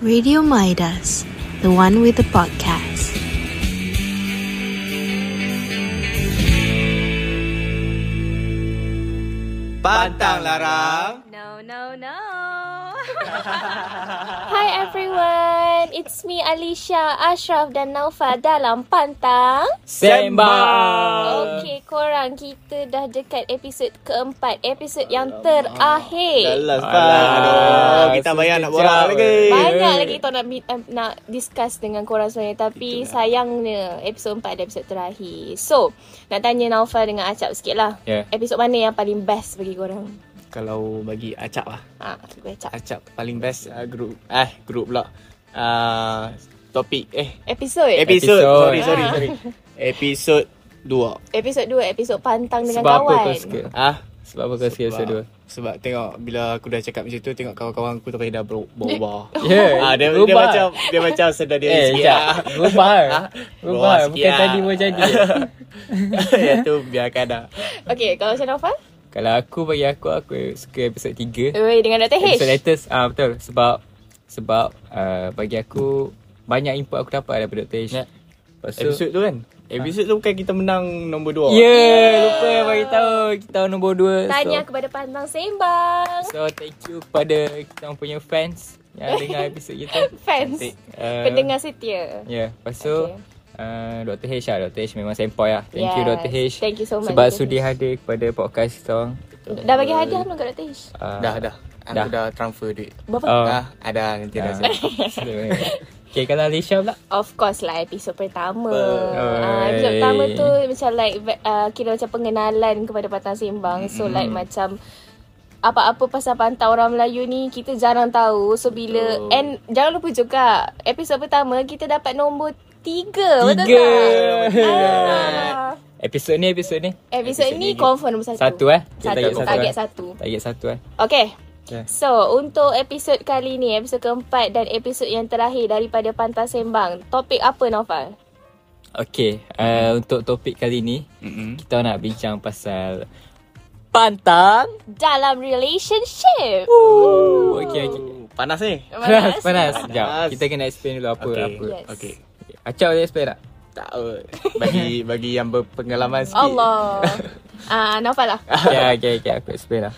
Radio Midas, the one with the podcast. Pantang larang. No, no, no. Hi everyone, it's me Alicia, Ashraf dan Naufa dalam Pantang. Sembang. Okey, korang kita dah dekat episod keempat, episod yang terakhir. Alah, pak. Aduh, kita bayar nak borak lagi. Banyak lagi kita nak meet, um, nak discuss dengan korang sebenarnya tapi sayangnya episod 4 dan episod terakhir. So, nak tanya Naufa dengan Acap sikit lah. Ya. Episod mana yang paling best bagi korang? Kalau bagi acap lah. Ah, Acap. Acap paling best uh, group. Eh, group pula. Uh, topik eh Episod. episod. Episod. Sorry, sorry, sorry. Episod 2. episod 2, episod pantang dengan Sebab apa kawan. kau suka? Ah, Sebab apa kau suka episode dua? sebab tengok bila aku dah cakap macam tu tengok kawan-kawan aku tapi dah ber- berubah. Ya, Ah, dia, dia berubah. macam dia macam sedar diri Eh, sikit. ah. Berubah. Ah, Berubah. sikit Bukan ah. tadi pun jadi. ya tu biarkan dah. Okay, kalau macam Naufal? Kalau aku bagi aku, aku suka episod 3. Oi, dengan Dr. H. Episod latest. Ah Betul. Sebab sebab uh, bagi aku, banyak input aku dapat daripada Dr. H. Ya. Lepas tu, Episod tu kan. Episod tu bukan kita menang nombor 2. Ya, yeah, lupa bagi tahu kita nombor 2. Tanya so, kepada Pantang Sembang. so thank you kepada kita punya fans yang dengar episod kita. Fans. Cantik. Uh, Pendengar setia. Ya, yeah, lepas tu Okay. Uh, Dr. H lah. Dr. H memang sempoi lah. Thank you Yes. Dr. H. Thank you so much, Sebab Dr. H. sudi hadir kepada podcast kita orang. Dah bagi hadiah belum kat Dr. H? Uh, Dah dah. Aku Dah. dah, transfer duit. Berapa? Oh. Ah, ada nanti dah. Okay, kalau Alicia pula. Of course lah episod pertama. Uh, Oi. episod pertama tu macam like uh, kira macam pengenalan kepada Pantang Sembang. So like macam apa-apa pasal pantau orang Melayu ni kita jarang tahu. So bila Oh. and jangan lupa juga episod pertama kita dapat nombor tiga. Betul Tiga. tak? Ah. Episod ni, episod ni. Episod Episod ni ni confirm nombor satu. Satu eh. Kita Satu. target satu. Target eh. satu. Target satu eh. Okay. Okay. So, untuk episod kali ni, episod keempat dan episod yang terakhir daripada Pantas Sembang, topik apa Naufal? Okay, uh, untuk topik kali ni, Mm-mm. kita nak bincang pasal pantang. Dalam relationship. Ooh. Okay, okay. Panas ni. Panas, panas. Sekejap. Panas. Kita kena explain dulu apa. Okay. apa. Yes. Okay. Acap boleh explain tak? Tak. Bagi bagi yang berpengalaman sikit. Allah. Ah, Naufal lah. okay, okay, okay. Aku explain lah.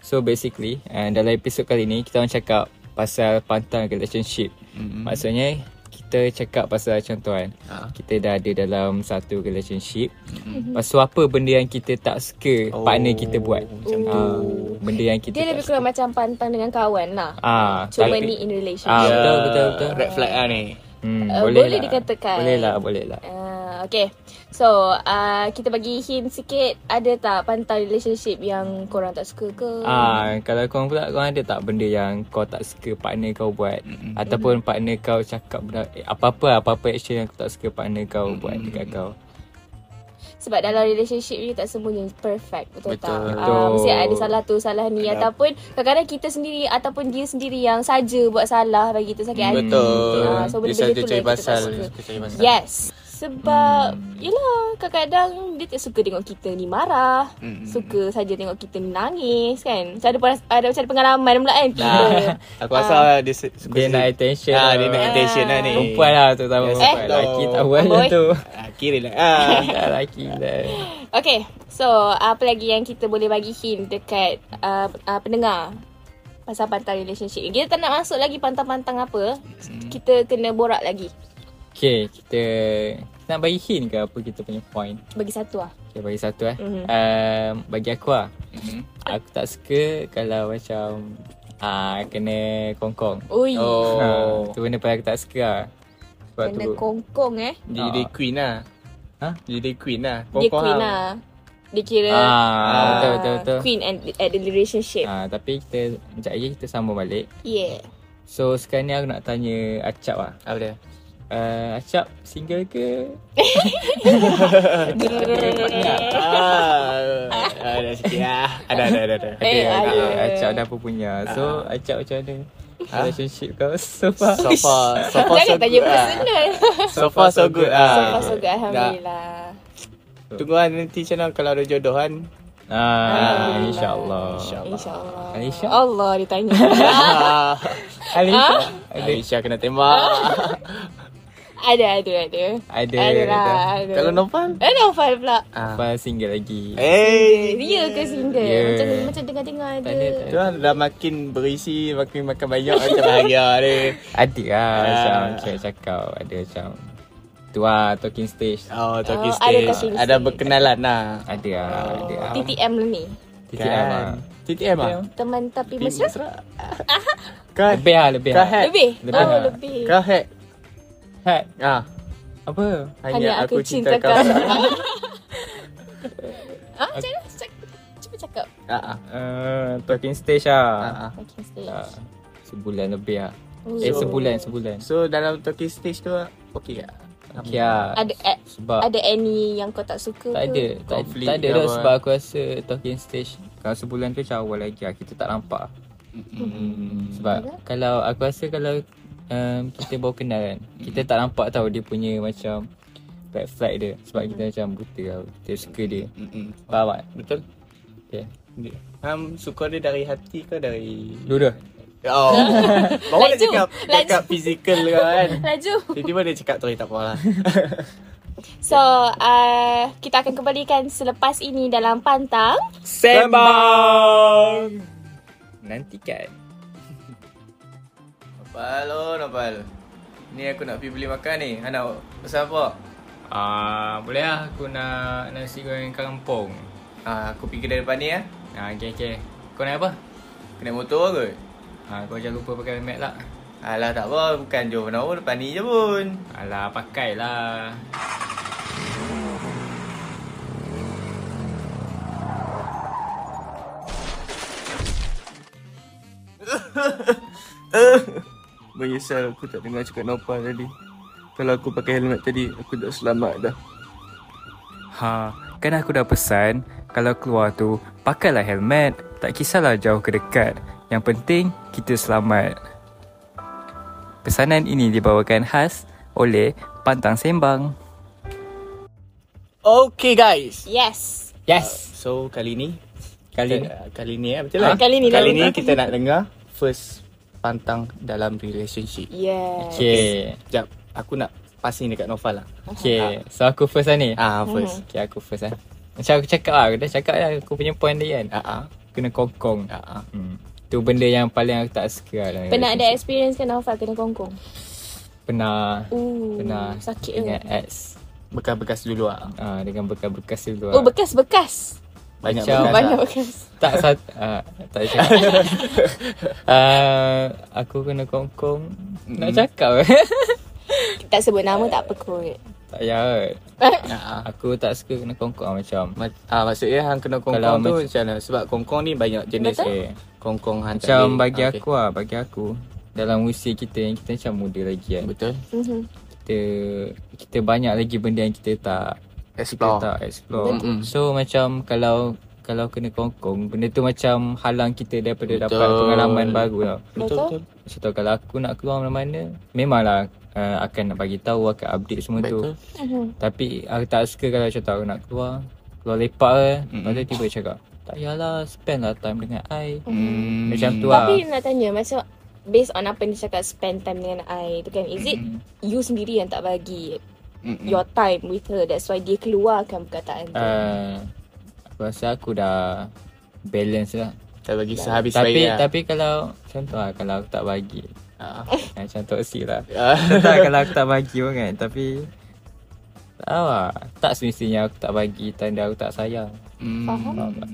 So basically, uh, dalam episod kali ni, kita orang cakap pasal pantang relationship. Mm-mm. Maksudnya, kita cakap pasal contoh kan. Ah. Kita dah ada dalam satu relationship. Lepas tu apa benda yang kita tak suka Oh, partner kita buat. macam tu. Ah, benda yang kita Dia tak lebih suka. kurang macam pantang dengan kawan lah. Ah, Cuma tapi- ni in Ah, relationship. betul, betul, betul. Red flag lah ni. Hmm, Uh, boleh, boleh lah. dikatakan. Boleh lah, boleh lah. Ah, okay. So, uh, kita bagi hint sikit. Ada tak pantang relationship yang korang tak suka ke? Ah, kalau kau pula kau ada tak benda yang kau tak suka partner kau buat Mm-mm. ataupun partner kau cakap benda eh, apa-apa apa-apa action yang kau tak suka partner kau buat dekat kau. Sebab dalam relationship ni tak semuanya perfect Betul, Betul. tak? Betul. Ah, mesti ada salah tu salah ni Yep. Ataupun kadang-kadang kita sendiri Ataupun dia sendiri yang saja buat salah Bagi kita sakit hati Betul. Ah, so Dia benda-benda saja tu cari yang kita tak pasal. suka. Suka cari pasal. Yes Sebab Yelah Kadang-kadang Dia tak suka tengok kita ni marah Mm-mm. Suka saja tengok kita ni nangis kan Macam ada, ada macam ada pengalaman pula kan Tiba Nah, aku rasa dia se- suka Dia nak attention. Ah, dia nak attention lah ni. Perempuan lah terutama Yes, perempuan. betul. Lelaki tak buat macam tu. Ah, kira lah. Ah. Lelaki lah. Okay So apa lagi yang kita boleh bagi hint Dekat uh, uh, pendengar Pasal pantang relationship Kita tak nak masuk lagi pantang-pantang apa Kita kena borak lagi Okay, kita nak bagi hint ke apa kita punya point? Bagi satu lah Okay, bagi satu eh. Mhm. Um, bagi aku lah. Mhm. Aku tak suka kalau macam ah kena kongkong. Ui Oh. Ha, tu benda paling aku tak suka lah. Sebab Kena tu. kongkong eh Dia jadi queen lah. Ha? Dia jadi queen lah. Dia Pokok queen lah Dia kira Ah, betul betul betul. Queen and, at the relationship Ah, tapi kita sekejap lagi kita sambung balik. Yeah So sekarang ni aku nak tanya Acap lah. Apa dia? Uh, Acap single ke? ah, ada sikit lah. Ada, ada, ada. ada. Eh, Ada. Acap dah pun punya. So Acap macam mana? Relationship kau so far? So far, so far so Jangan tanya good lah. personal So far so good So lah. far so good Alhamdulillah Tunggu lah nanti macam mana kalau ada jodoh kan. Ah, insyaAllah. InsyaAllah. InsyaAllah. Alicia? Allah ditanya. Ah, Alicia? Aisyah kena tembak. ada, ada, ada. Ada. Ada lah. Ada. Kalau Noval? Eh, Noval pula. Ah. Apa single lagi? Eh, Dia ke single? Ya. Macam macam dengar-dengar ada. Tak ada, tak tu lah dah makin berisi, makin makan banyak macam bahagia dia. Ada lah Ah. macam cakap cakap Ada macam Tu lah talking stage Oh, talking Oh, ada stage. talking Ada stage. berkenalan lah. Ada lah Ada lah TTM lah ni. TTM lah Kan? TTM ah? Teman tapi mesra. Kan? Lebih lah lebih lah. Lebih? Lebih oh, lah. lebih. Kau hack. Hat Ah, Apa? hanya, aku, cinta kau. kau. ah, macam mana? Cak- Cuba cakap. Ah, ah. Uh, talking stage lah Ah, ah. Okay, stage. Ah, Sebulan lebih lah Oh. Eh sebulan sebulan So dalam talking stage tu okey tak? Okay lah Ada eh, Sebab ada any yang kau tak suka tak ke? ada tak, Konflik tak ada dah apa? sebab aku rasa talking stage Kalau sebulan tu macam awal lagi lah Kita tak nampak Hmm. Sebab kalau aku rasa kalau um, kita baru kenal kan Kita tak nampak tahu dia punya macam Red flag dia Sebab kita macam buta lah Kita suka dia Mm-mm. Faham tak? Betul? Okay Ham suka dia dari hati ke dari Dua-dua Oh. Bawa dia Laju. cakap cakap fizikal kan. Laju. Tiba-tiba dia cakap tu tak apa lah. So, uh, kita akan kembalikan selepas ini dalam Pantang. Sembang Nantikan Nopal, oh Nopal. Ni aku nak pergi beli makan ni. Anak pesan apa? Ah, boleh lah aku nak nasi goreng kampung. Ah, aku pergi kedai depan ni ya. Ah, okey okey. Kau nak apa? Kena motor ke? Ah, kau jangan lupa pakai helmet lah. Alah tak apa, bukan jauh mana depan ni je pun. Alah, pakailah. Menyesal aku tak dengar cakap Nopal tadi. Kalau aku pakai helmet tadi, aku dah selamat dah. Ha, kan aku dah pesan kalau keluar tu pakailah helmet. Tak kisahlah jauh ke dekat. Yang penting kita selamat. Pesanan ini dibawakan khas oleh Pantang Sembang. Okay guys. Yes. Yes. So kali ni Kali ni kita, kali ni eh betul lah. Kali ni kali dalam- ni kita nak dengar first pantang dalam relationship. Yes. Okay. Sekejap, aku nak passing dekat Noval lah. Okay. So aku first lah ni. Ah, first. Okay aku first lah. Macam aku cakap lah. Aku dah cakap lah aku punya point dia kan. Ah, ah. Kena kongkong. Ah, ah. Hmm. Tu benda yang paling aku tak suka lah. Pernah ada experience kan Naufal kena kongkong? Pernah. Uh, Pernah. Sakit Dengan ke? ex. Bekas-bekas dulu ah. Ah, dengan bekas-bekas dulu Oh, lah. Banyak. Macam- bekas. Banyak ah. bekas. Tak sat uh, tak cakap. uh, aku kena kongkong. Nak cakap. Tak sebut nama tak apa kot. tak payah. Ah, ah. Aku tak suka kena kongkong macam. Ma- ah, maksudnya hang kena kongkong Kalau tu macam- macam mana? Sebab kongkong ni banyak jenis. Betul. Okay. Kongkong hang tak Macam bagi ah, aku lah, bagi aku dalam usia kita yang kita macam muda lagi kan. Betul. Mhm. Kita kita banyak lagi benda yang kita tak kita Explore. tak explore. Betul. So macam kalau kalau kena kongkong, benda tu macam halang kita daripada Betul. dapat pengalaman baru tau. Betul, Betul. betul. Macam tu kalau aku nak keluar mana-mana, memanglah uh, akan nak bagi tahu, akan update semua tu. Betul. Mhm. Tapi aku tak suka kalau tu aku nak keluar Keluar lepak ke Mm-mm. Lepas tu tiba cakap Tak payahlah spend lah time dengan I Hmm. Macam tu lah Tapi nak tanya macam based on apa yang dia cakap spend time dengan I tu kan is it you sendiri yang tak bagi Mm-mm. your time with her that's why dia keluarkan perkataan tu uh, Aku rasa aku dah balance lah Tak bagi sehabis Tapi baik lah. tapi kalau Contoh lah kalau aku tak bagi Ah. Macam toksik lah Ah. Tak kalau aku tak bagi pun kan Tapi Tak tahu lah Tak semestinya aku tak bagi Tanda aku tak sayang Hmm. Faham. Faham tak?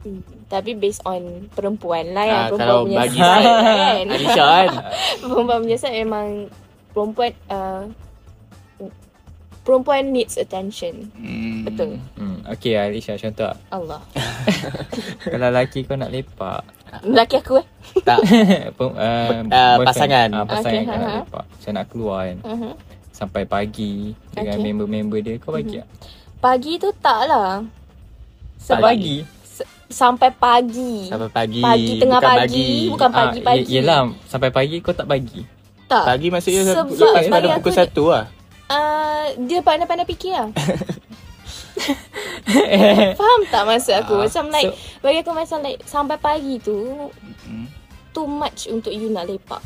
Hmm. Tapi based on perempuan lah yang Ah, perempuan kalau punya bagi side saya kan. Alisha kan perempuan punya side memang perempuan uh, perempuan needs attention. hmm. Betul. hmm. Okay Alisha contoh lah. Allah. Kalau lelaki kau nak lepak Lelaki aku eh. Tak Pem, uh, ah, boyfriend. pasangan. Ah, pasangan Okay, okay, nak ha, ha. lepak. Macam nak keluar kan. Uh-huh. Sampai pagi dengan Okay. member-member dia. Kau bagi tak? Pagi tu tak lah. Tak Sebab bagi. s- sampai pagi. Sampai pagi Pagi tengah bukan pagi, bukan Ah, pagi-pagi. ye- yelah, sampai pagi kau tak bagi. tak. Pagi maksudnya Sebab Lepas pada pukul satu lah Uh, dia pandai-pandai fikir lah. Faham tak maksud aku? Ah, Macam like, so- bagi aku macam like, sampai pagi tu, Hmm. too much untuk you nak lepak.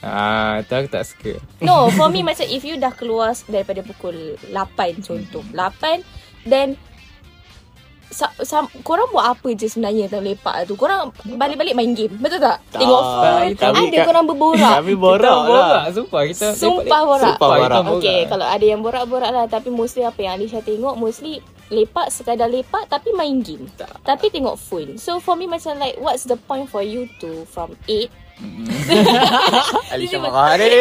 Ah, tu aku tak suka. No, for me macam if you dah keluar daripada pukul 8 contoh. 8, then sa, sa, korang buat apa je sebenarnya dalam lepak tu? Korang balik-balik main game. Betul tak? Tak. Tengok phone. Ada kat- korang berborak. Kami borak kita lah. borak. Sumpah kita Sumpah borak. Sumpah borak. Okay, kalau ada yang borak-borak lah. Tapi mostly apa yang Alisha tengok, mostly lepak sekadar lepak tapi main game. Tapi tengok phone. So for me macam like, what's the point for you to from 8 Alisha marah ni.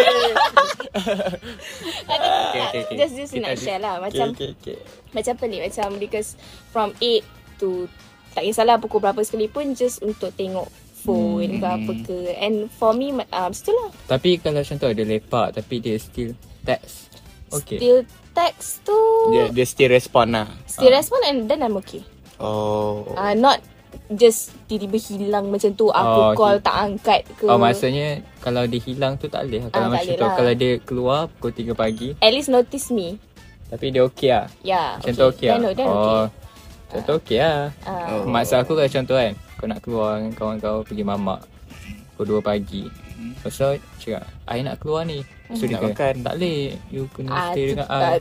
okay, okay, okay. Just just nak share lah Macam Okay, okay, okay. Macam pelik Macam because From 8 to Tak kisahlah pukul berapa sekalipun Just untuk tengok Phone ke apa ke And for me um, lah Tapi kalau contoh ada lepak tapi dia still text. Okay. Still text tu Dia dia still respond lah. Still respond And then I'm okay Oh. uh, Not Just tiba-tiba hilang macam tu Aku Oh, okay. call tak angkat ke Oh maksudnya kalau dia hilang tu tak boleh. Kalau Ah, tak macam tu lah. kalau dia keluar pukul 3 pagi At least notice me tapi dia okey lah. Ya Macam tu okey Then, lah. then oh. okay Macam tu okey lah. Ah. Oh. Maksud aku kalau contoh kan Kau nak keluar dengan kawan kau pergi mamak Pukul 2 pagi Lepas tu cakap I nak keluar ni So dia Nak makan. Tak boleh You kena Ah, stay tu dengan I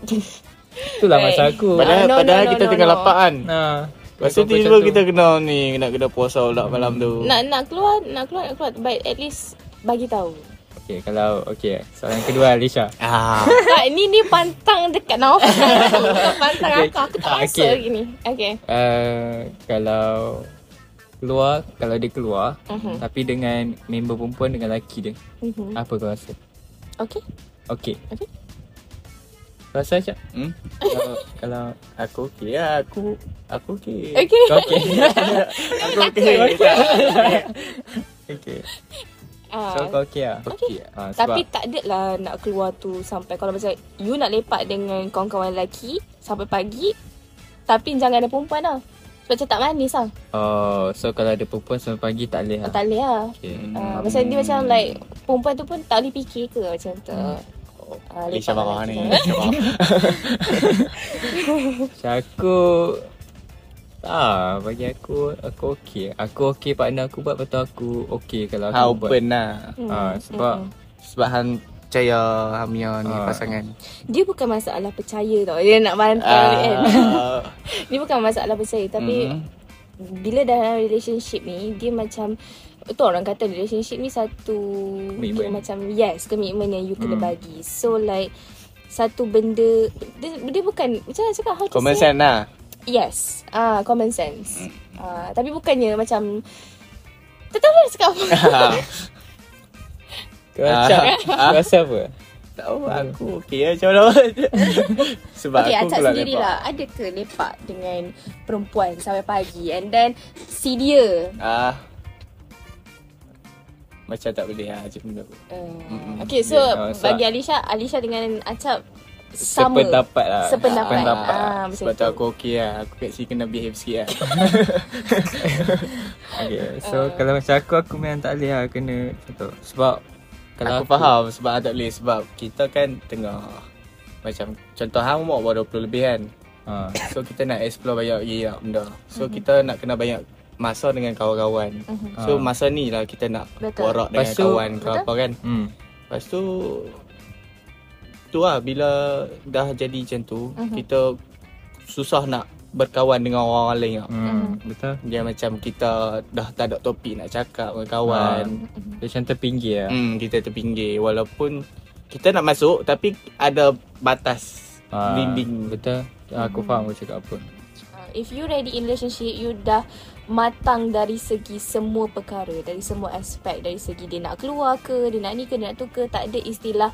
Itulah Right. maksud aku Padahal, Ah, no, no, padahal no, kita no, tengah no. lapar kan. Nah Lepas tu tiba kita kena ni nak kena puasa pula malam tu. Nak nak keluar Nak keluar nak keluar But at least Bagi tahu Okay kalau Okay soalan kedua Alisha Ah. Tak, ni ni pantang dekat Naufal. Bukan pantang Okay. aku. Aku tak Ah, masuk okay. lagi ni. Okay. uh, Kalau Keluar Kalau dia keluar Mhm. Tapi dengan Member perempuan dengan lelaki dia Mhm. Apa kau rasa? Okay. Okay Okay. Rasa macam? Hmm? Kalau, kalau Aku okey lah. Aku aku okey. Okay. Kau okay Aku okey. Okay Ah, So kau okay lah Okay. Ah, sebab tapi tak ada lah nak keluar tu sampai kalau macam you nak lepak dengan kawan-kawan lelaki sampai pagi tapi jangan ada perempuan lah. Sebab macam tak manis lah. Oh So kalau ada perempuan sampai pagi tak boleh lah Tak boleh lah. Okay Uh, macam dia macam like perempuan tu pun tak boleh fikir ke macam tu. Ah, Alisha lepak marah ni. Macam aku Ah, bagi aku Aku okay Aku okay partner aku buat Betul aku okay Kalau aku Ha buat open lah. Hmm. Ah, Sebab Sebab hang percaya Hamia ni Ah. pasangan. Dia bukan masalah percaya tau. Dia nak kan. Ah. Dia bukan masalah percaya tapi Mhm. bila dalam relationship ni dia macam Betul orang kata relationship ni satu Commitment. macam yes commitment yang you kena Hmm. bagi. So like satu benda dia, dia bukan macam mana cakap how to Common say? sense lah. Yes. Ah common sense. Hmm. Ah tapi bukannya macam tak tahu lah cakap apa. Kau macam Kau rasa apa? Tahu aku okey lah macam mana. Sebab okay, aku Acak keluar sendiri lepak. lah. Ada ke lepak dengan perempuan sampai pagi and then si dia Ah. Macam tak boleh lah macam tu. Uh, okay, so Yeah, so- bagi Alisha, Alisha dengan Acap sama. Sependapat lah Sependapat. Sependapat Ah, macam Sebab tu aku okey lah. Aku kat sini kena behave sikit lah. Okay So Ah. kalau macam aku Aku memang tak boleh lah Kena Contoh Sebab Kalau aku, faham sebab tak boleh. Sebab kita kan tengah macam contoh hang umur baru 20 lebih kan. ha. So kita nak explore banyak lagi lah benda. So kita nak kena banyak masa dengan kawan-kawan. So Ah. masa ni lah kita nak Betul. borak dengan Lepas tu- kawan ke Betul. apa kan. Hmm Lepas tu tu lah bila dah jadi macam tu kita susah nak berkawan dengan orang lain lah. Hmm Betul Dia macam kita dah tak ada topik nak cakap dengan kawan. Dia macam terpinggir lah Hmm, kita terpinggir walaupun kita nak masuk tapi ada batas Ah, dinding. Betul Aku faham kau cakap apa Uh, If you ready in relationship, you dah matang dari segi semua perkara, dari semua aspek, dari segi dia nak keluar ke, dia nak ni ke, dia nak tu ke, tak ada istilah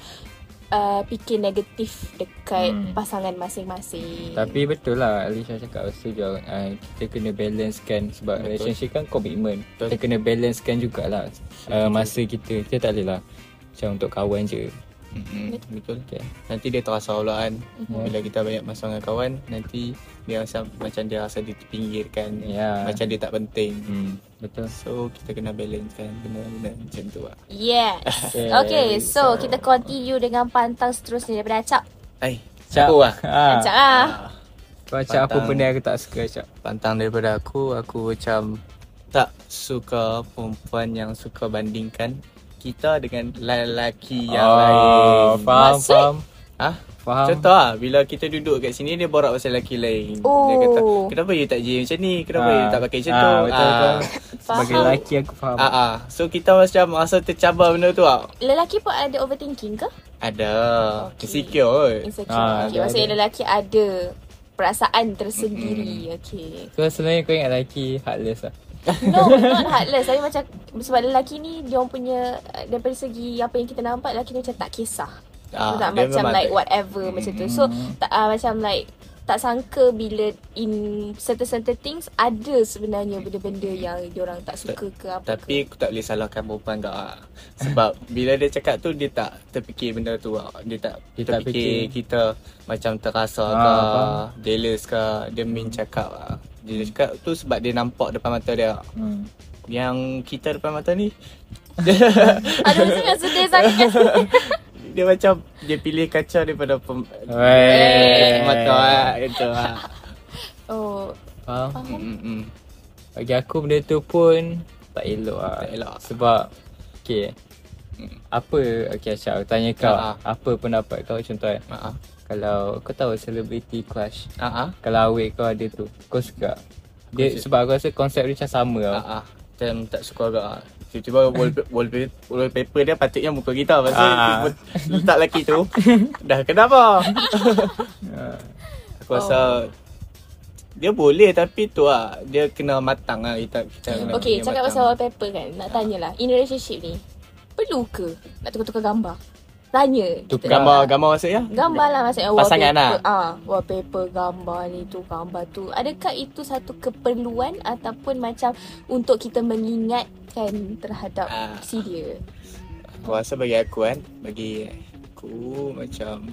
uh, fikir negatif dekat Hmm. pasangan masing-masing. Tapi betul lah Alisha cakap setuju uh, Kita kena balancekan Sebab Betul. relationship kan komitmen Betul. Kita kena balancekan jugalah uh, Masa kita Kita tak boleh lah Macam untuk kawan je Hmm, betul. okay. Nanti dia terasa pula kan Mhm. bila kita banyak masa dengan kawan nanti dia rasa macam dia rasa dipinggirkan. Ya Macam dia tak penting. hmm, Betul So kita kena balance kan benda-benda macam tu lah. Yes. Yes. Okay, so kita continue dengan pantang seterusnya daripada Acap. Hai, Cak. aku lah. ha. Acap lah. Macam apa Pantang. benda aku tak suka Cak Pantang daripada aku Aku macam Tak suka perempuan yang suka bandingkan Kita dengan lelaki yang lain Faham Maksud? faham Ah, Faham Contoh lah Bila kita duduk kat sini Dia borak pasal lelaki lain Dia Oh. kata Kenapa you tak je macam ni Kenapa Ah. you tak pakai macam Ah, tu betul, betul. Sebagai Faham. lelaki aku faham Ah, ah. So kita macam Masa tercabar benda tu lah Lelaki pun ada overthinking ke? Ada Okay. Insecure kot Insecure. Ah, okay, ada, maksudnya ada. lelaki ada perasaan tersendiri. Okay. So sebenarnya kau ingat lelaki heartless lah No, not heartless. Tapi macam sebab lelaki ni dia orang punya uh, daripada segi apa yang kita nampak lelaki ni macam tak kisah. Ah, tak dia macam like tak- whatever macam tu. So tak uh, macam like tak sangka bila in certain-certain things ada sebenarnya benda-benda yang diorang tak suka ke apa Tapi aku tak boleh salahkan perempuan tak lah. Sebab bila dia cakap tu Dia tak terfikir benda tu lah. Dia tak Dia dia tak terfikir fikir. kita Macam terasa Ah, ke. Jealous ke Dia main cakap lah. Dia cakap tu sebab dia nampak depan mata dia hmm. Yang kita depan mata ni Aduh sangat sedih sangat. Dia macam Dia pilih kaca daripada pem, Wey. mata lah Itu lah oh, Faham faham. Mm, mm, mm. Bagi aku benda tu pun Tak elok lah Tak elok. Sebab Okay Apa Okay Asyik aku tanya kau Ah. Apa pendapat kau contoh kan Ah, ah. Kalau kau tahu celebrity crush ah. Kalau awet kau ada tu Kau suka dia, Sebab aku rasa konsep dia macam sama tau Ah, ah. Macam tak suka agak ah. Tiba-tiba wallpaper, wallpaper, wallpaper dia patutnya muka kita Pasal Ah. ah. letak lelaki tu Dah kenapa? Ah. Aku rasa Dia boleh tapi tu lah Dia kena matang lah kita, kita kena Okay, cakap matang. pasal wallpaper kan. Nak tanyalah, in relationship ni, perlu ke nak tukar-tukar gambar? Tanya. Tukar. kita. Gambar, gambar maksudnya? Gambar lah maksudnya Pasangan wallpaper. Ah, wallpaper, gambar ni tu, gambar tu. Adakah itu satu keperluan ataupun macam untuk kita mengingatkan terhadap Ah. si dia? Aku rasa bagi aku kan Bagi aku macam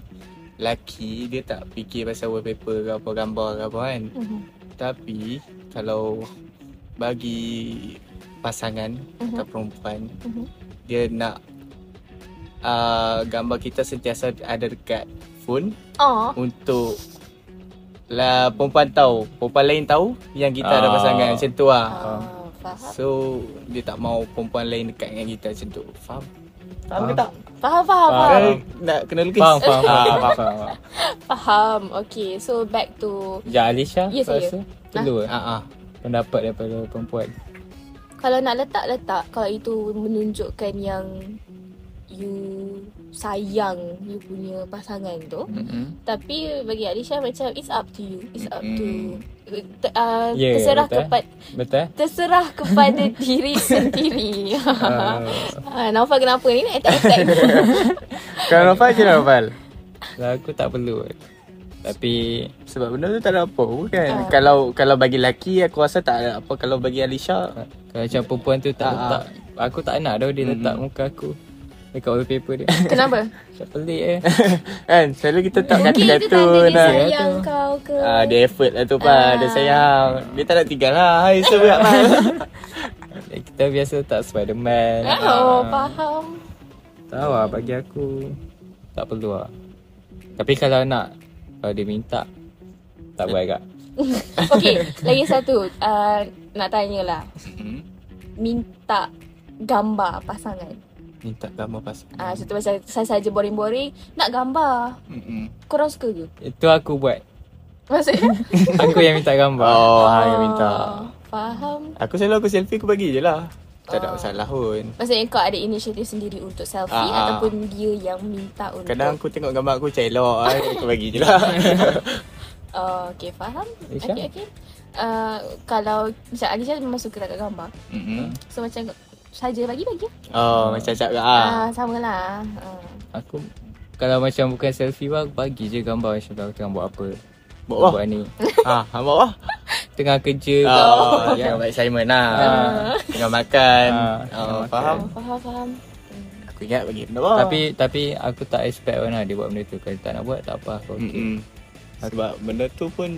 Laki dia tak fikir pasal wallpaper ke apa gambar ke apa kan Mhm. Tapi Kalau Bagi Pasangan Mhm. Atau perempuan Mhm. Dia nak uh, Gambar kita sentiasa ada dekat Phone Oh, Untuk lah perempuan tahu Perempuan lain tahu Yang kita ada Ah. pasangan Macam tu lah ah, faham. So Dia tak mau perempuan lain dekat dengan kita macam tu Faham? Faham ke Faham. tak? Faham, faham, Faham. faham. Eh, nak kena lukis? Faham faham Ah, faham, faham, faham. Faham. Okay, so back to Ya Alisha Ya, kau saya. rasa Perlu ah. Ah, ah. pendapat daripada perempuan kalau nak letak-letak kalau itu menunjukkan yang you sayang you punya pasangan tu Mm-mm. tapi bagi Alisha macam it's up to you it's up to uh, Ya, terserah betul. kepada Betul terserah kepada diri sendiri. Ah. ha, Naufal kenapa ni? Nak attack-attack. Kalau Nofal je Nofal Lah aku tak perlu Tapi Sebab benda tu tak ada apa pun kan Ah. Kalau kalau bagi lelaki aku rasa tak ada apa Kalau bagi Alisha Kalau macam perempuan tu tak Ah, letak Aku tak nak dah dia letak muka aku Dekat wallpaper dia Kenapa? Macam pelik eh Kan selalu kita tak Mungkin itu tanda kartun-kartun dia lah sayang kau ke? Ah, dia effort lah tu pak, Ah. dia sayang. Dia tak nak tinggal lah. Hai, seberat man. Kita biasa letak Spiderman Oh, faham. Tahu lah bagi aku Tak perlu lah Tapi kalau nak Kalau dia minta Tak buat agak Okay, lagi satu. Uh, nak tanyalah. Hmm. Minta gambar pasangan. Minta gambar pasal. Ah, uh, satu macam saya saja boring-boring nak gambar. Mm-mm. Korang suka ke? Itu aku buat Maksudnya? Aku yang minta gambar Oh, ha, yang minta. Faham. Aku selalu aku selfie aku bagi je lah. Tak ada Oh. masalah pun. Maksudnya kau ada inisiatif sendiri untuk selfie Ah, ah. ataupun dia yang minta untuk Kadang aku tengok gambar aku macam elok ai, aku bagi je lah. Oh, okay, faham. Aisyah? Okay, okay. Uh, kalau macam Alisha memang suka tak gambar. Mm-mm. So macam saja bagi-bagi. Oh, macam cakap ke Ah, ah. uh, sama lah. Uh. Aku Kalau macam bukan selfie pun Aku bagi je gambar Macam aku tengah buat apa Buat apa? Buat ni Ha, hamba apa? Tengah kerja ke Oh, apa. tengok buat assignment lah. Ah. Tengah makan. Ah, Oh, tengah faham? Oh, faham, faham. Aku ingat bagi benda apa? Tapi tapi aku tak expect pun lah dia buat benda tu Kalau tak nak buat tak apa aku okay. Mm-mm. Sebab benda tu pun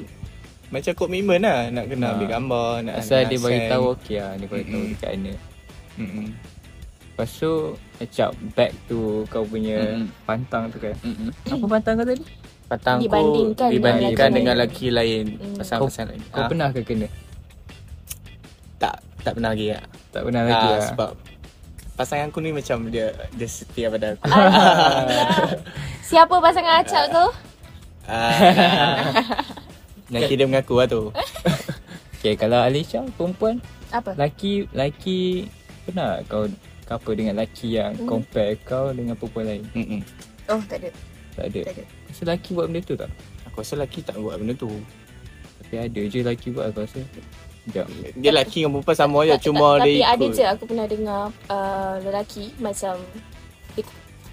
macam komitmen lah nak kena Ah. ambil gambar, nak Asal nak dia bagi tahu okey lah Dia bagi tahu dekat mana Mm-mm. Lepas tu Macam back to kau punya Mm-mm. pantang tu kan Mm-mm. Apa pantang kau tadi? Patangku Dibandingkan dengan dibandingkan lelaki dengan lain. lelaki lain. Pasangan-pasangan lain. Kau Ah, pernah ke kena? Tak, tak pernah lagi tak. Tak pernah lagi Ah, lah. Sebab pasangan aku ni macam dia dia setia pada aku. Siapa pasangan acak tu? Ah, Nanti dia mengaku lah tu. Okay, kalau Alisha perempuan, Apa? laki laki pernah kau couple dengan laki yang Hmm. compare kau dengan perempuan lain? Mm-mm. Oh, tak ada. Tak ada. Tak ada. Rasa laki buat benda tu tak? Aku rasa lelaki tak buat benda tu. Tapi ada je laki buat aku rasa. Sekejap. Dia lelaki dengan perempuan sama je. Tak- Cuma tak- dia Tapi ada ikut. je aku pernah dengar uh, lelaki macam dia,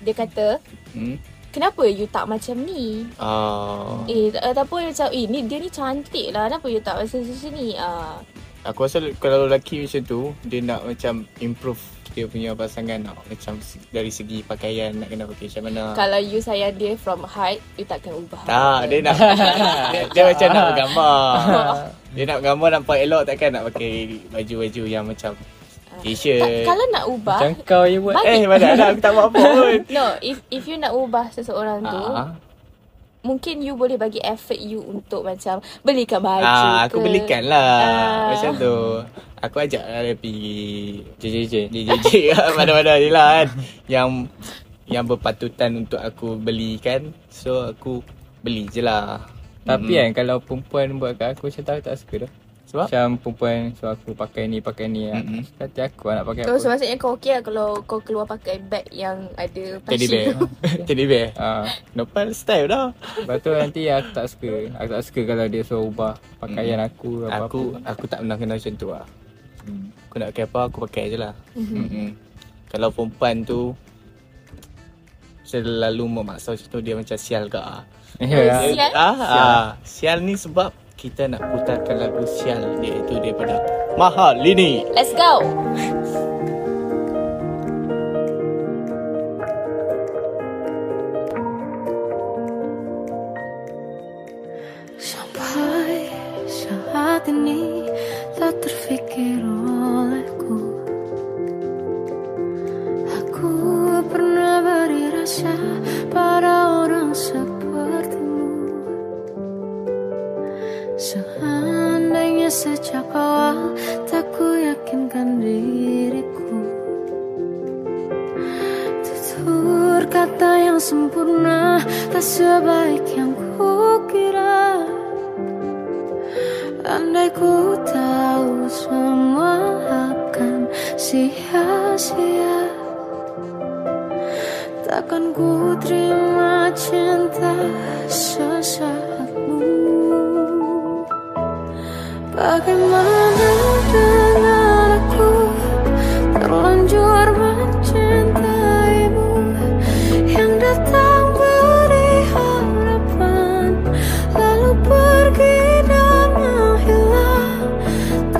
dia kata Hmm? kenapa you tak macam ni? Ah, Eh, ataupun macam, eh, ni, dia ni cantik lah. Kenapa you tak macam sini? Ah, aku rasa kalau lelaki macam tu, dia nak macam improve dia punya pasangan tau. Macam dari segi pakaian nak kena pakai macam mana. Kalau you sayang dia from height, you takkan ubah. Tak, dia nak dia, dia macam nak bergambar. dia nak bergambar nampak elok takkan nak pakai baju-baju yang macam Tak, t-shirt. kalau nak ubah, Macam kau je buat. Bagi- Eh, mana ada aku tak buat apa pun. no, if if you nak ubah seseorang tu, Ah, mungkin you boleh bagi effort you untuk macam belikan baju ah, aku ke. belikan lah. Ah. Macam tu. Aku ajak lah dia pergi JJJ. JJJ mana-mana je lah kan. Yang yang berpatutan untuk aku belikan. So aku beli je lah. Tapi Mm-mm. kan kalau perempuan buat kat aku macam tu aku tak suka dah. Sebab? Macam perempuan suruh aku pakai ni pakai ni kan. Mm-mm. Kata aku nak pakai So, apa. so maksudnya kau okey lah kalau kau keluar pakai bag yang ada Teddy pasir bear. Teddy bear. Ah, Nopal style dah. lepas tu nanti aku tak suka. Aku tak suka kalau dia suruh ubah pakaian aku apa-apa. Aku aku tak pernah kena macam tu lah. Hmm. Aku nak pakai apa aku pakai je lah. Mhm. Mm-mm. Kalau perempuan tu selalu memaksa macam tu dia macam sial ke ah. Ya. Sial? Ah, ah, sial ni sebab kita nak putarkan lagu sial iaitu daripada Mahal ini. Let's go.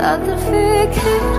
Tak terfikirkan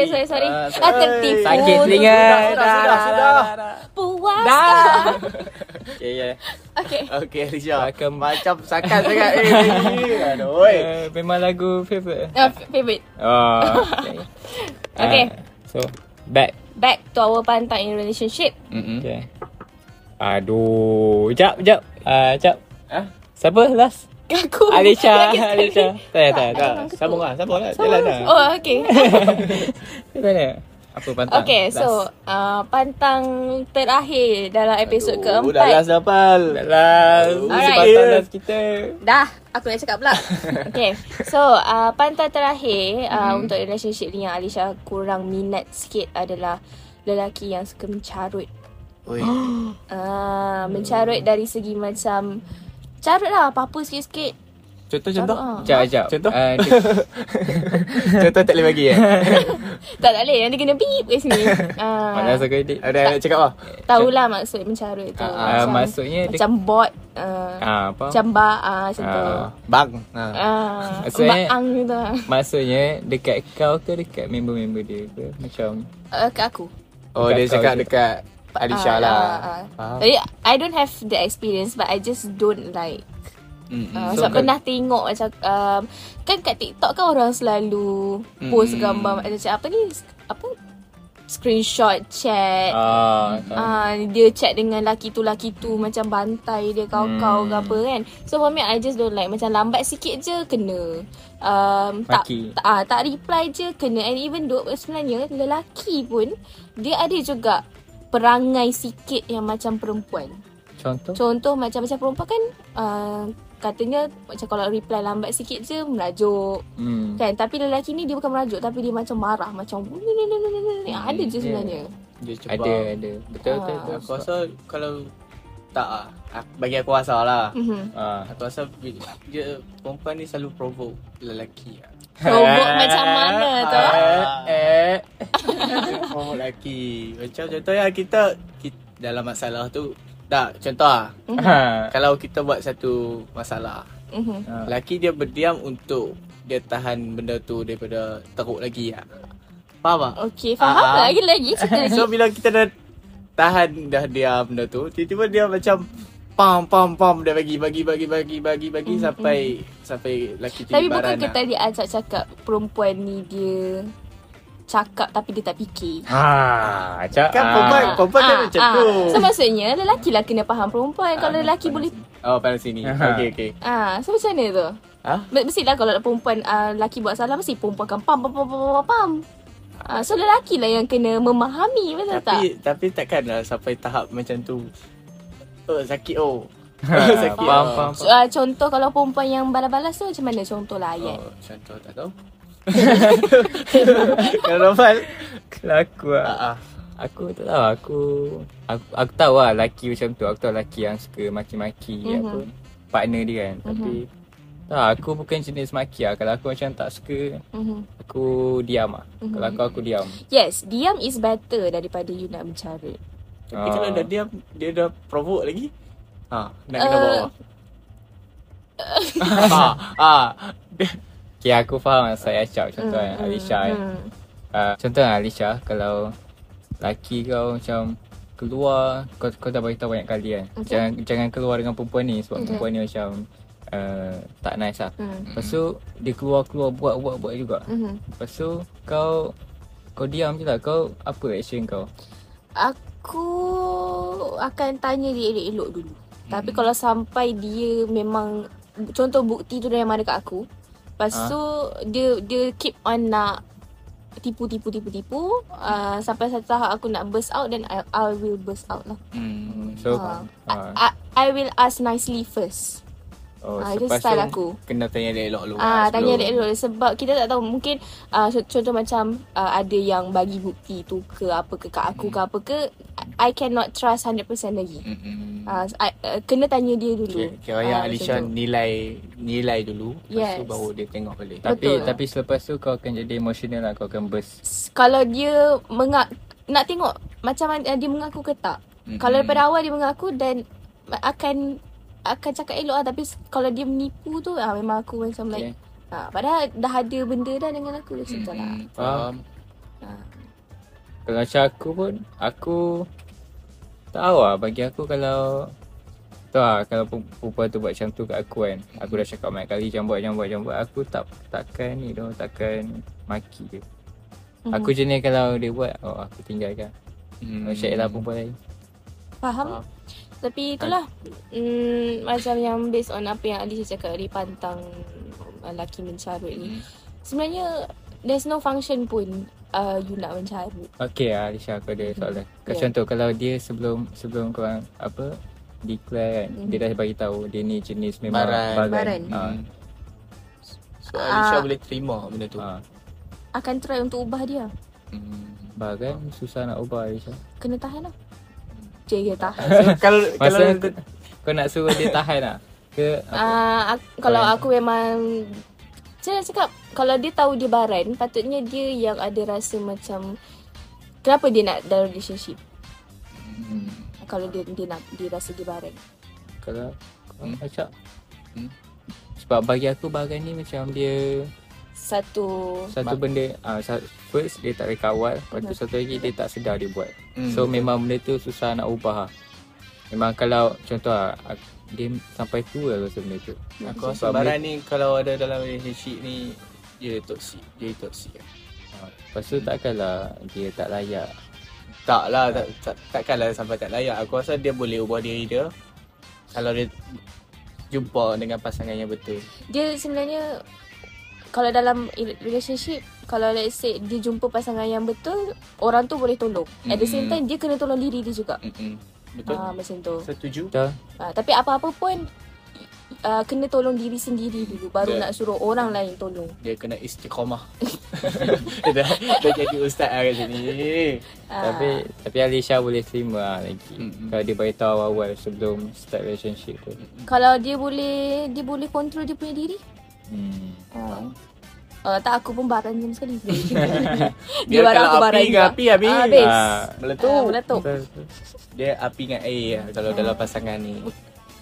Sorry, sorry, sorry, sorry. Ah, tertipu. Sakit telinga. Sudah, sudah, Dah, sudah, dah, sudah. dah, dah. Puas. Dah. Okay, ya. Okay. Okey Alisha Akan- Macam sakan sangat Eh eh, Aduh oi. Eh, Memang lagu favourite. Uh, favorite. Oh, okay. Okay. Ah, so, back. Back to our pantang in relationship. Mm-mm. Okay. Aduh, jap, jap. Ah, jap. Ah? Siapa last? Aku. Alisha. Alisha. Tak payah, tak payah. Dah, sambung lah Sambung lah Jalan lah Oh, okay. Mana? Apa pantang? okay, so uh, pantang terakhir dalam episod keempat. Dah last dapal Dalam Alright. Pantang last kita. Dah, aku nak cakap pula. okay, so uh, pantang terakhir uh, Hmm. untuk relationship ni yang Alisha kurang minat sikit adalah lelaki yang suka mencarut. Oi. Uh, mencarut dari segi macam carut lah apa-apa sikit-sikit. Contoh contoh Carut, ah. Jap, jap. Contoh? Ah, dia- Contoh tak boleh bagi eh Tak tak boleh, nanti kena beep kat sini. Uh, Malas aku edit. Ada nak cakap apa tahulah maksud mencarut tu. Ah, maksudnya dia- macam bot. Uh, Ah, apa? macam ba ah macam tu. Ah. Bang ha. Ah, Maksudnya- Maang gitu lah. Maksudnya dekat kau ke dekat member-member dia ke? Macam Uh, kat aku. Oh dia Dekat kau cakap je. Dekat Alisha Ah, lah ah, ah. Faham Jadi I don't have the experience but I just don't like. Mm-mm. Uh, So, sebab kau- pernah tengok macam um, kan kat TikTok kan orang selalu post Mm-mm. gambar macam apa ni apa screenshot chat. ah, Ah, dia chat dengan laki tu laki tu macam bantai dia kau-kau Hmm. ke apa kan. So for me I just don't like macam lambat sikit je kena. Um, tak Maki. tak, ah, tak reply je kena and even though sebenarnya lelaki pun dia ada juga perangai sikit yang macam perempuan. contoh? Contoh macam macam perempuan kan uh, katanya macam kalau reply lambat sikit je merajuk. Hmm. Kan tapi lelaki ni dia bukan merajuk tapi dia macam marah macam ada je sebenarnya. Dia cepat Ada, ada. Betul, betul. Ah. betul. Aku rasa kalau tak ak- bagi aku rasa lah. Mhm. Ah. Aku rasa dia perempuan ni selalu provoke lelaki lah. Provoke macam mana tu? Eh, provoke lelaki. Macam contohnya kita, kita dalam masalah tu dah contoh lah. Ha. Kalau kita buat satu masalah, Mhm. Ah. lelaki dia berdiam untuk dia tahan benda tu daripada teruk lagi lah. Faham tak? Okey, faham Ah. tak lagi lagi cerita lagi. So bila kita dah tahan dah diam benda tu, tiba-tiba dia macam pam pam pam dia bagi bagi bagi bagi bagi bagi Mm, sampai sampai laki tu Tapi bukan ke lah. tadi Acak cakap perempuan ni dia cakap tapi dia tak fikir. Ha, cak. Kan perempuan perempuan kan macam tu. So maksudnya lelaki lah kena faham perempuan. Kalau lelaki boleh Oh pada sini. Aha. Okey okey. Ah, so macam mana tu? Ha? Mestilah kalau perempuan uh, lelaki buat salah mesti perempuan akan pam pam pam pam pam. pam. Ah, so lelaki lah yang kena memahami betul tak? Tapi tapi takkan lah sampai tahap macam tu. Oh sakit oh. Ha, sakit. faham, oh. faham. So, uh, contoh kalau perempuan yang balas-balas tu macam mana contoh lah ayat? Oh, contoh tak tahu. Kalau Nofal Kalau aku lah. ah, ah. Aku tak tahu aku aku, aku tahu lah lelaki macam tu. Aku tahu lelaki yang suka maki-maki Mhm. apa partner dia kan. Tapi tak aku bukan jenis maki lah. Kalau aku macam tak suka Mhm. aku diam lah. Mhm. Kalau aku aku diam. Yes, diam is better daripada you nak mencarut. Tapi Ah. kalau dah diam dia dah provoke lagi. Ha, nak kena Uh, bawa. ha, ha. Okay aku faham lah saya Acap contoh kan. Alisha kan. Hmm. Uh, contoh lah Alisha kalau laki kau macam keluar kau kau dah beritahu banyak kali kan. Okay. Jangan jangan keluar dengan perempuan ni sebab Okay. perempuan ni macam uh, tak nice lah. Hmm. Lepas tu dia keluar-keluar buat-buat-buat juga. Mhm. Lepas tu kau kau diam je lah. Kau apa action kau? Aku akan tanya dia elok-elok dulu. Tapi kalau sampai dia memang contoh bukti tu dia memang ada kat aku. Lepas Ha? tu dia dia keep on nak tipu tipu tipu tipu uh, sampai satu tahap aku nak burst out then I, I will burst out lah. Hmm. So Ha. uh, I, I will ask nicely first. Oh, itu lepas style tu aku. Kena tanya dia elok dulu. Ah, lah tanya dia dulu sebab kita tak tahu mungkin uh, contoh macam uh, ada yang bagi bukti tu ke apa ke kat aku ke apa ke I cannot trust 100% lagi. Mm-mm. Uh, I, uh, kena tanya dia dulu. Okay, kira yang Ah, Alisha nilai nilai dulu, lepas tu Yes. baru dia tengok balik. tapi Betul. tapi selepas tu kau akan jadi emotional lah. Kau akan burst. Kalau dia mengak nak tengok macam dia mengaku ke tak. Mm-mm. Kalau daripada awal dia mengaku dan akan akan cakap elok lah tapi kalau dia menipu tu ah memang aku macam like Ha, padahal dah ada benda dah dengan aku macam tu lah. Hmm, Faham. Ha. Kalau macam aku pun Aku Tak tahu lah Bagi aku kalau Tahu lah Kalau pu- perempuan tu buat macam tu kat aku kan Aku dah cakap banyak kali Jangan buat, jangan buat, jangan buat Aku tak Takkan ni tu Takkan Maki dia Mhm. Aku jenis kalau dia buat Oh aku tinggalkan Hmm. hmm. Syed lah perempuan lain Faham? Faham. Tapi itulah mm, Macam yang based on apa yang Alicia cakap Dari pantang uh, Lelaki mencarut ni Hmm. Sebenarnya There's no function pun uh, You nak mencarut Okay lah Alicia aku ada soalan Kau Yeah. contoh Kalau dia sebelum Sebelum korang Apa Declare kan Mhm. Dia dah bagi tahu Dia ni jenis memang Baran. Baran, Baran. Ha. Hmm. So Alicia Ah. boleh terima benda tu. Ha. Akan try untuk ubah dia Hmm. Baran susah nak ubah Alicia Kena tahan lah Cik dia tahan So, kalau kalau Masa kau nak suruh dia tahan lah Ke apa? uh, aku, Kalau aku memang Saya nak cakap Kalau dia tahu dia baran Patutnya dia yang ada rasa macam Kenapa dia nak dalam relationship Hmm. Kalau dia dia nak dia rasa dia baran Kalau kau Hmm. macam Hmm. Sebab bagi aku baran ni macam dia Satu Satu Ma- benda uh, First dia tak boleh kawal Lepas tu satu lagi dia tak sedar dia buat. Hmm, So memang benda tu susah nak ubah lah. Memang kalau contoh lah Dia sampai tua lah rasa benda tu. Aku rasa barang ni kalau ada dalam relationship ni dia toxic, dia toxic. uh, Lepas tu takkanlah dia tak layak. Tak lah, tak, tak, takkanlah sampai tak layak. Aku rasa dia boleh ubah diri dia kalau dia jumpa dengan pasangan yang betul. Dia sebenarnya Kalau dalam i- relationship Kalau let's say Dia jumpa pasangan yang betul Orang tu boleh tolong At the same time Dia kena tolong diri dia juga Mm-mm. Betul? Ah, Macam tu Setuju? Ah, Tapi apa-apa pun uh, Kena tolong diri sendiri dulu Baru Betul. nak suruh orang lain tolong Dia kena istiqamah. dia, dah, dia jadi ustaz lah kat sini. Ah, Tapi tapi Alicia boleh terima lah lagi Mm-mm. Kalau dia beritahu awal sebelum start relationship tu Kalau dia boleh Dia boleh control dia punya diri hmm. Uh, tak aku pun baran sama sekali Dia baran kalau aku baran api dengan juga. api habis. Ah, habis. Ah, Meletup. Ah, meletup. Dia api dengan air lah kalau dalam pasangan ni.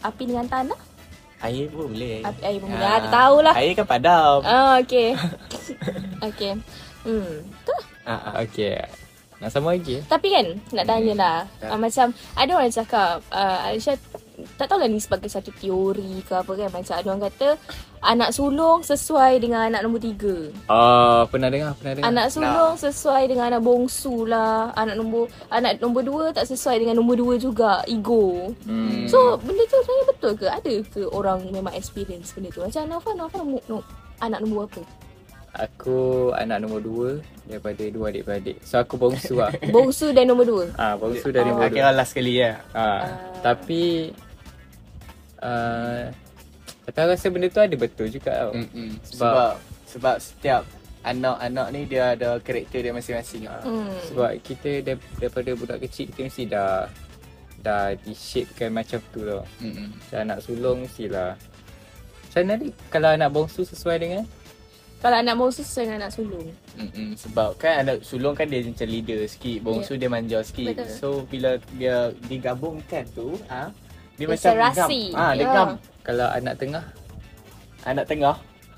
Api dengan tanah Air pun boleh. Api air pun boleh Ah, ah, Dia tahulah Air kan padam. Ah, okay. okay. Hmm. Tu lah. Ah, ah. Okay Nak sama lagi? Tapi kan, nak tanya lah. Tak. Uh, macam, ada orang cakap, uh, Aisyah, tak tahulah ni sebagai satu teori ke apa kan. Macam ada orang kata, anak sulung sesuai dengan anak nombor tiga. Oh, pernah dengar, pernah dengar. Anak sulung sesuai dengan anak bongsu lah. Anak nombor anak nombor dua tak sesuai dengan nombor dua juga. Ego. Hmm. So, benda tu sebenarnya betul ke? Ada ke orang memang experience benda tu? Macam Nafa, Nafa nombor, no, anak nombor apa? Aku anak nombor dua daripada dua adik-beradik. So aku bongsu lah. Bongsu dan nombor dua. ah, bongsu dari Oh. nombor dua. Kira last sekali lah. Ah, tapi uh, tapi aku rasa benda tu ada betul juga tau. Mm-mm. Sebab- Sebab sebab setiap anak-anak ni dia ada karakter dia masing-masing lah. Hmm. Sebab kita dar- daripada budak kecil kita mesti dah dah di-shapekan macam tu tau. Mm-mm. Macam anak sulung mestilah. Macam mana ni kalau anak bongsu sesuai dengan? Kalau anak bongsu sesuai dengan anak sulung. Mm-mm. Sebab kan anak sulung kan dia macam leader sikit, bongsu dia manja sikit. Betul. So bila dia digabungkan tu, ah dia macam gam. Ah, dia Ya. gam. Kalau anak tengah? Anak tengah,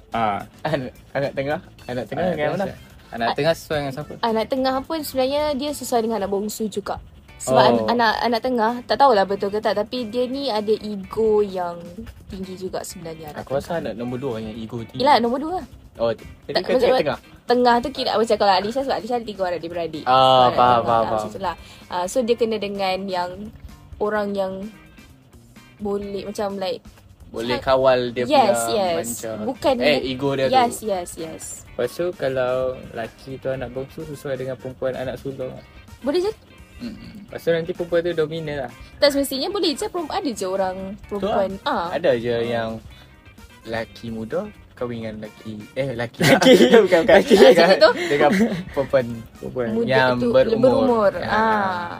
Ah, anak, anak tengah, anak tengah anak dengan mana? tengah. Anak tengah sesuai dengan siapa? Anak tengah pun sebenarnya dia sesuai dengan anak bongsu juga. Sebab Oh. oh. anak anak tengah tak tahulah betul ke tak tapi dia ni ada ego yang tinggi juga sebenarnya. Anak Aku rasa anak nombor dua yang ego tinggi. Yelah nombor dua. Oh, jadi Tak, kau cakap macam- tengah. Tengah tu kira macam kalau Alisha sebab Alisha ada tiga orang adik-beradik. Ah, So, anak faham, tengah, faham, ah, faham. macam itulah. Ah, so dia kena dengan yang orang yang boleh macam like Boleh kawal dia yes, punya yes. manja. Bukan Eh, ego dia yes, tu. yes, yes. Lepas tu kalau lelaki tu anak bongsu sesuai dengan perempuan anak sulung. Boleh je. Lepas tu nanti perempuan tu dominan lah. tak semestinya boleh je perempuan ada je orang perempuan. Ah. Ada je yang laki muda kahwin dengan laki eh laki laki bukan bukan laki Macam tu? dengan perempuan Perempuan. muda Yang berumur. berumur. Ya. Ah.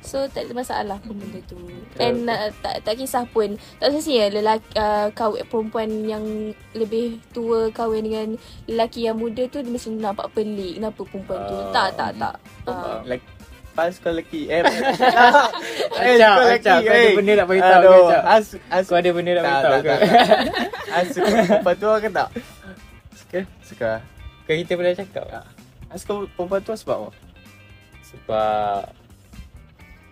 So tak ada masalah pun benda tu. And uh, tak tak kisah pun. Tak semestinya lelaki uh, kahwin perempuan yang lebih tua kahwin dengan lelaki yang muda tu dia mesti nampak pelik. Kenapa perempuan tu? Ah. Tak tak tak. Ah. laki pas kau lelaki eh Acap, kau acap, kau ada eh. benda nak beritahu Aduh, Acap? as, as, Kau ada benda nak tak, beritahu tak, ke? tak, tak. As perempuan tu ke tak Suka? Suka. Kan kita boleh cakap tak? Ah, Suka perempuan tu sebab apa? Sebab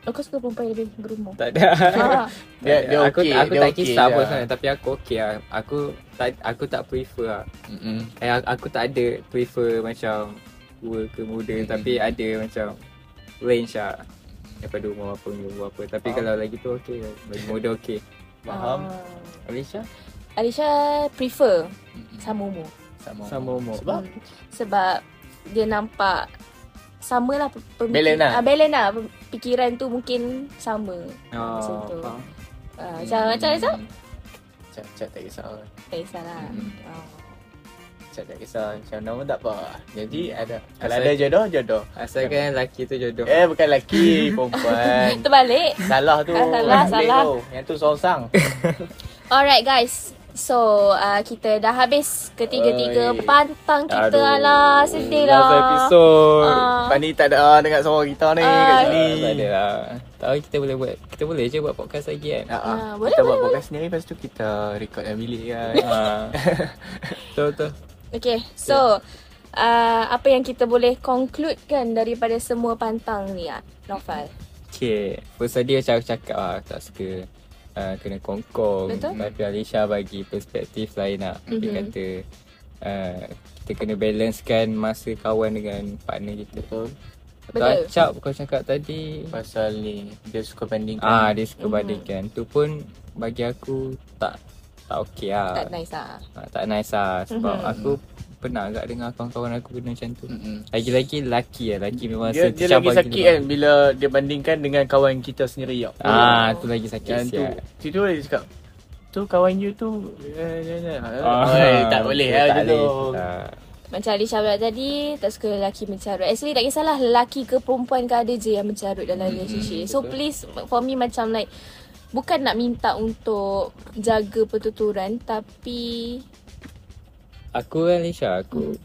Aku suka perempuan yang lebih berumur. tak ada. Ha. Dia dia aku, okey. aku dia tak okey kisah je. pun sebenarnya tapi aku okey lah. Aku tak aku tak prefer lah. Mm-mm. Eh, aku- aku tak ada prefer macam tua ke muda Mm-mm. tapi ada macam range lah. Daripada umur apa umur apa. Tapi Faham. kalau lagi tu okey. Lagi muda okey. Faham? Ah. Alicia? Alicia prefer Mm-mm. sama umur. Sama. Sama umur. Sebab Hmm. Sebab dia nampak sama lah pemikir- Balance lah. Ah, balance lah. Pikiran tu mungkin sama. Macam Oh, tu. faham. Ah, macam macam macam Cak, cak tak kisah. tak kisahlah. Mm. Oh. Cak tak kisah. Macam nama tak apa. Jadi ada. Kalau Asal- ada jodoh, jodoh. Asalkan lelaki tu jodoh. Eh bukan lelaki, perempuan. Terbalik. Salah tu. Ah, salah, salah. Tu. Yang tu songsang. Alright guys. So uh, kita dah habis ketiga-tiga Oi. pantang kita Aduh. alah sedih Last lah. episode. Ah. Lepas ni tak ada dengar suara kita ni Ah. kat sini. Ah, Tak ada lah. Tahu kita boleh buat. Kita boleh je buat podcast lagi kan. Ah, ah. Ah, boleh, kita boleh, buat podcast sendiri lepas tu kita record dalam bilik kan. Ah. Betul betul. Okay, so uh, apa yang kita boleh conclude kan daripada semua pantang ni ah, Novel? Okay. First tadi macam aku cakap lah. Tak suka uh, kena kongkong. Betul. Tapi Alicia bagi perspektif lain lah. Dia Mhm. kata uh, kita kena balancekan masa kawan dengan partner kita. Betul. Betul. Betul. Acap kau cakap tadi. Pasal ni dia suka bandingkan. Ah, dia suka Mhm. bandingkan. Tu pun bagi aku tak tak okey lah. Tak nice lah. Ah, tak nice lah. Sebab Mhm. aku pernah agak dengar kawan-kawan aku benda macam tu. Mm-mm. Lagi-lagi lelaki lah. Lelaki memang Dia, dia lagi sakit kan bila dia bandingkan dengan kawan kita sendiri ya. Ah, tu lagi sakit Yang tu. siap. Situ dia cakap. Tu kawan you tu. eh, eh, eh. Ah, Oi, tak boleh lah macam tu. Ah. Macam Alicia bilang tadi, tak suka lelaki mencarut. Actually tak kisahlah lelaki ke perempuan ke ada je yang mencarut dalam relationship. So betul. please for me macam like bukan nak minta untuk jaga pertuturan tapi Aku kan Lisha, aku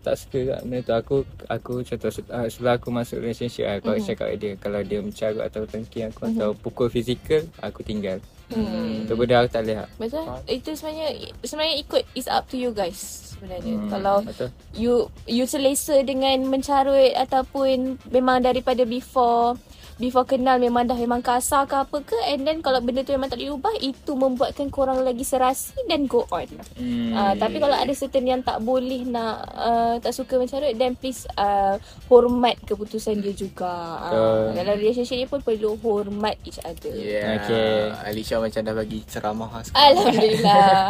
tak suka kat benda tu. Aku aku contoh ah, sebelum aku masuk relationship aku mm-hmm. cakap kat dia kalau dia mencarut atau tengking aku mm-hmm. atau pukul fizikal, aku tinggal. hmm. Itu benda aku tak boleh. lah. Betul? Itu sebenarnya sebenarnya ikut is up to you guys sebenarnya. Hmm, Kalau betul. you you selesa dengan mencarut ataupun memang daripada before before kenal memang dah memang kasar ke apa ke and then kalau benda tu memang tak boleh ubah itu membuatkan korang lagi serasi dan go on. Hmm. Uh, tapi kalau ada certain yang tak boleh nak uh, tak suka mencarut then please uh, hormat keputusan dia juga. Uh, dalam relationship ni pun perlu hormat each other. Yeah. Okay. Alicia macam dah bagi ceramah lah sekarang. Alhamdulillah.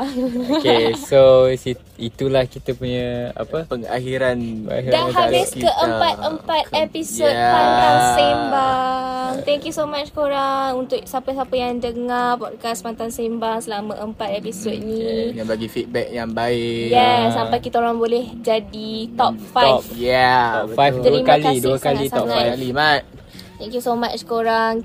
Okay, so itulah kita punya apa? Pengakhiran Dah habis keempat-empat Ke- episod Yeah. Pantang Sembang. Thank you so much korang untuk siapa-siapa yang dengar podcast Pantang Sembang selama empat episod ni. yang bagi feedback yang baik. Yeah, sampai kita orang boleh jadi top 5. Top. Yeah. Top 5 dua Terima kali, kasih dua kali top sangat-sangat. 5. Kali Mat. Thank you so much korang.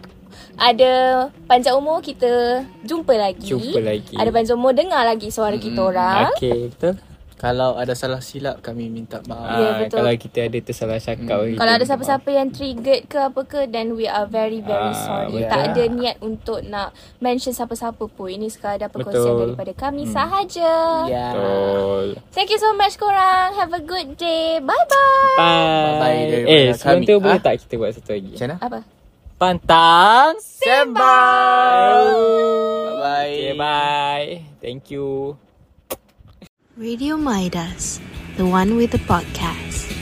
Ada panjang umur kita jumpa lagi. Jumpa lagi. Ada panjang umur dengar lagi suara kita orang. Okay, betul. Kalau ada salah silap kami minta maaf. Ya, Ah, betul. Kalau kita ada tersalah cakap kita Kalau ada siapa-siapa yang triggered ke apa ke then we are very very Ah, sorry. betul. Tak ada niat untuk nak mention siapa-siapa pun. Ini sekadar perkongsian Betul. daripada kami sahaja. Ya. Betul. Thank you so much korang. Have a good day. Bye-bye. Bye. Bye-bye daripada Eh, sebelum tu boleh Ah? tak kita buat satu lagi? Macam mana? Apa? Pantang Sembang. Bye. Bye. Okay, bye. Thank you. Radio Midas, the one with the podcast.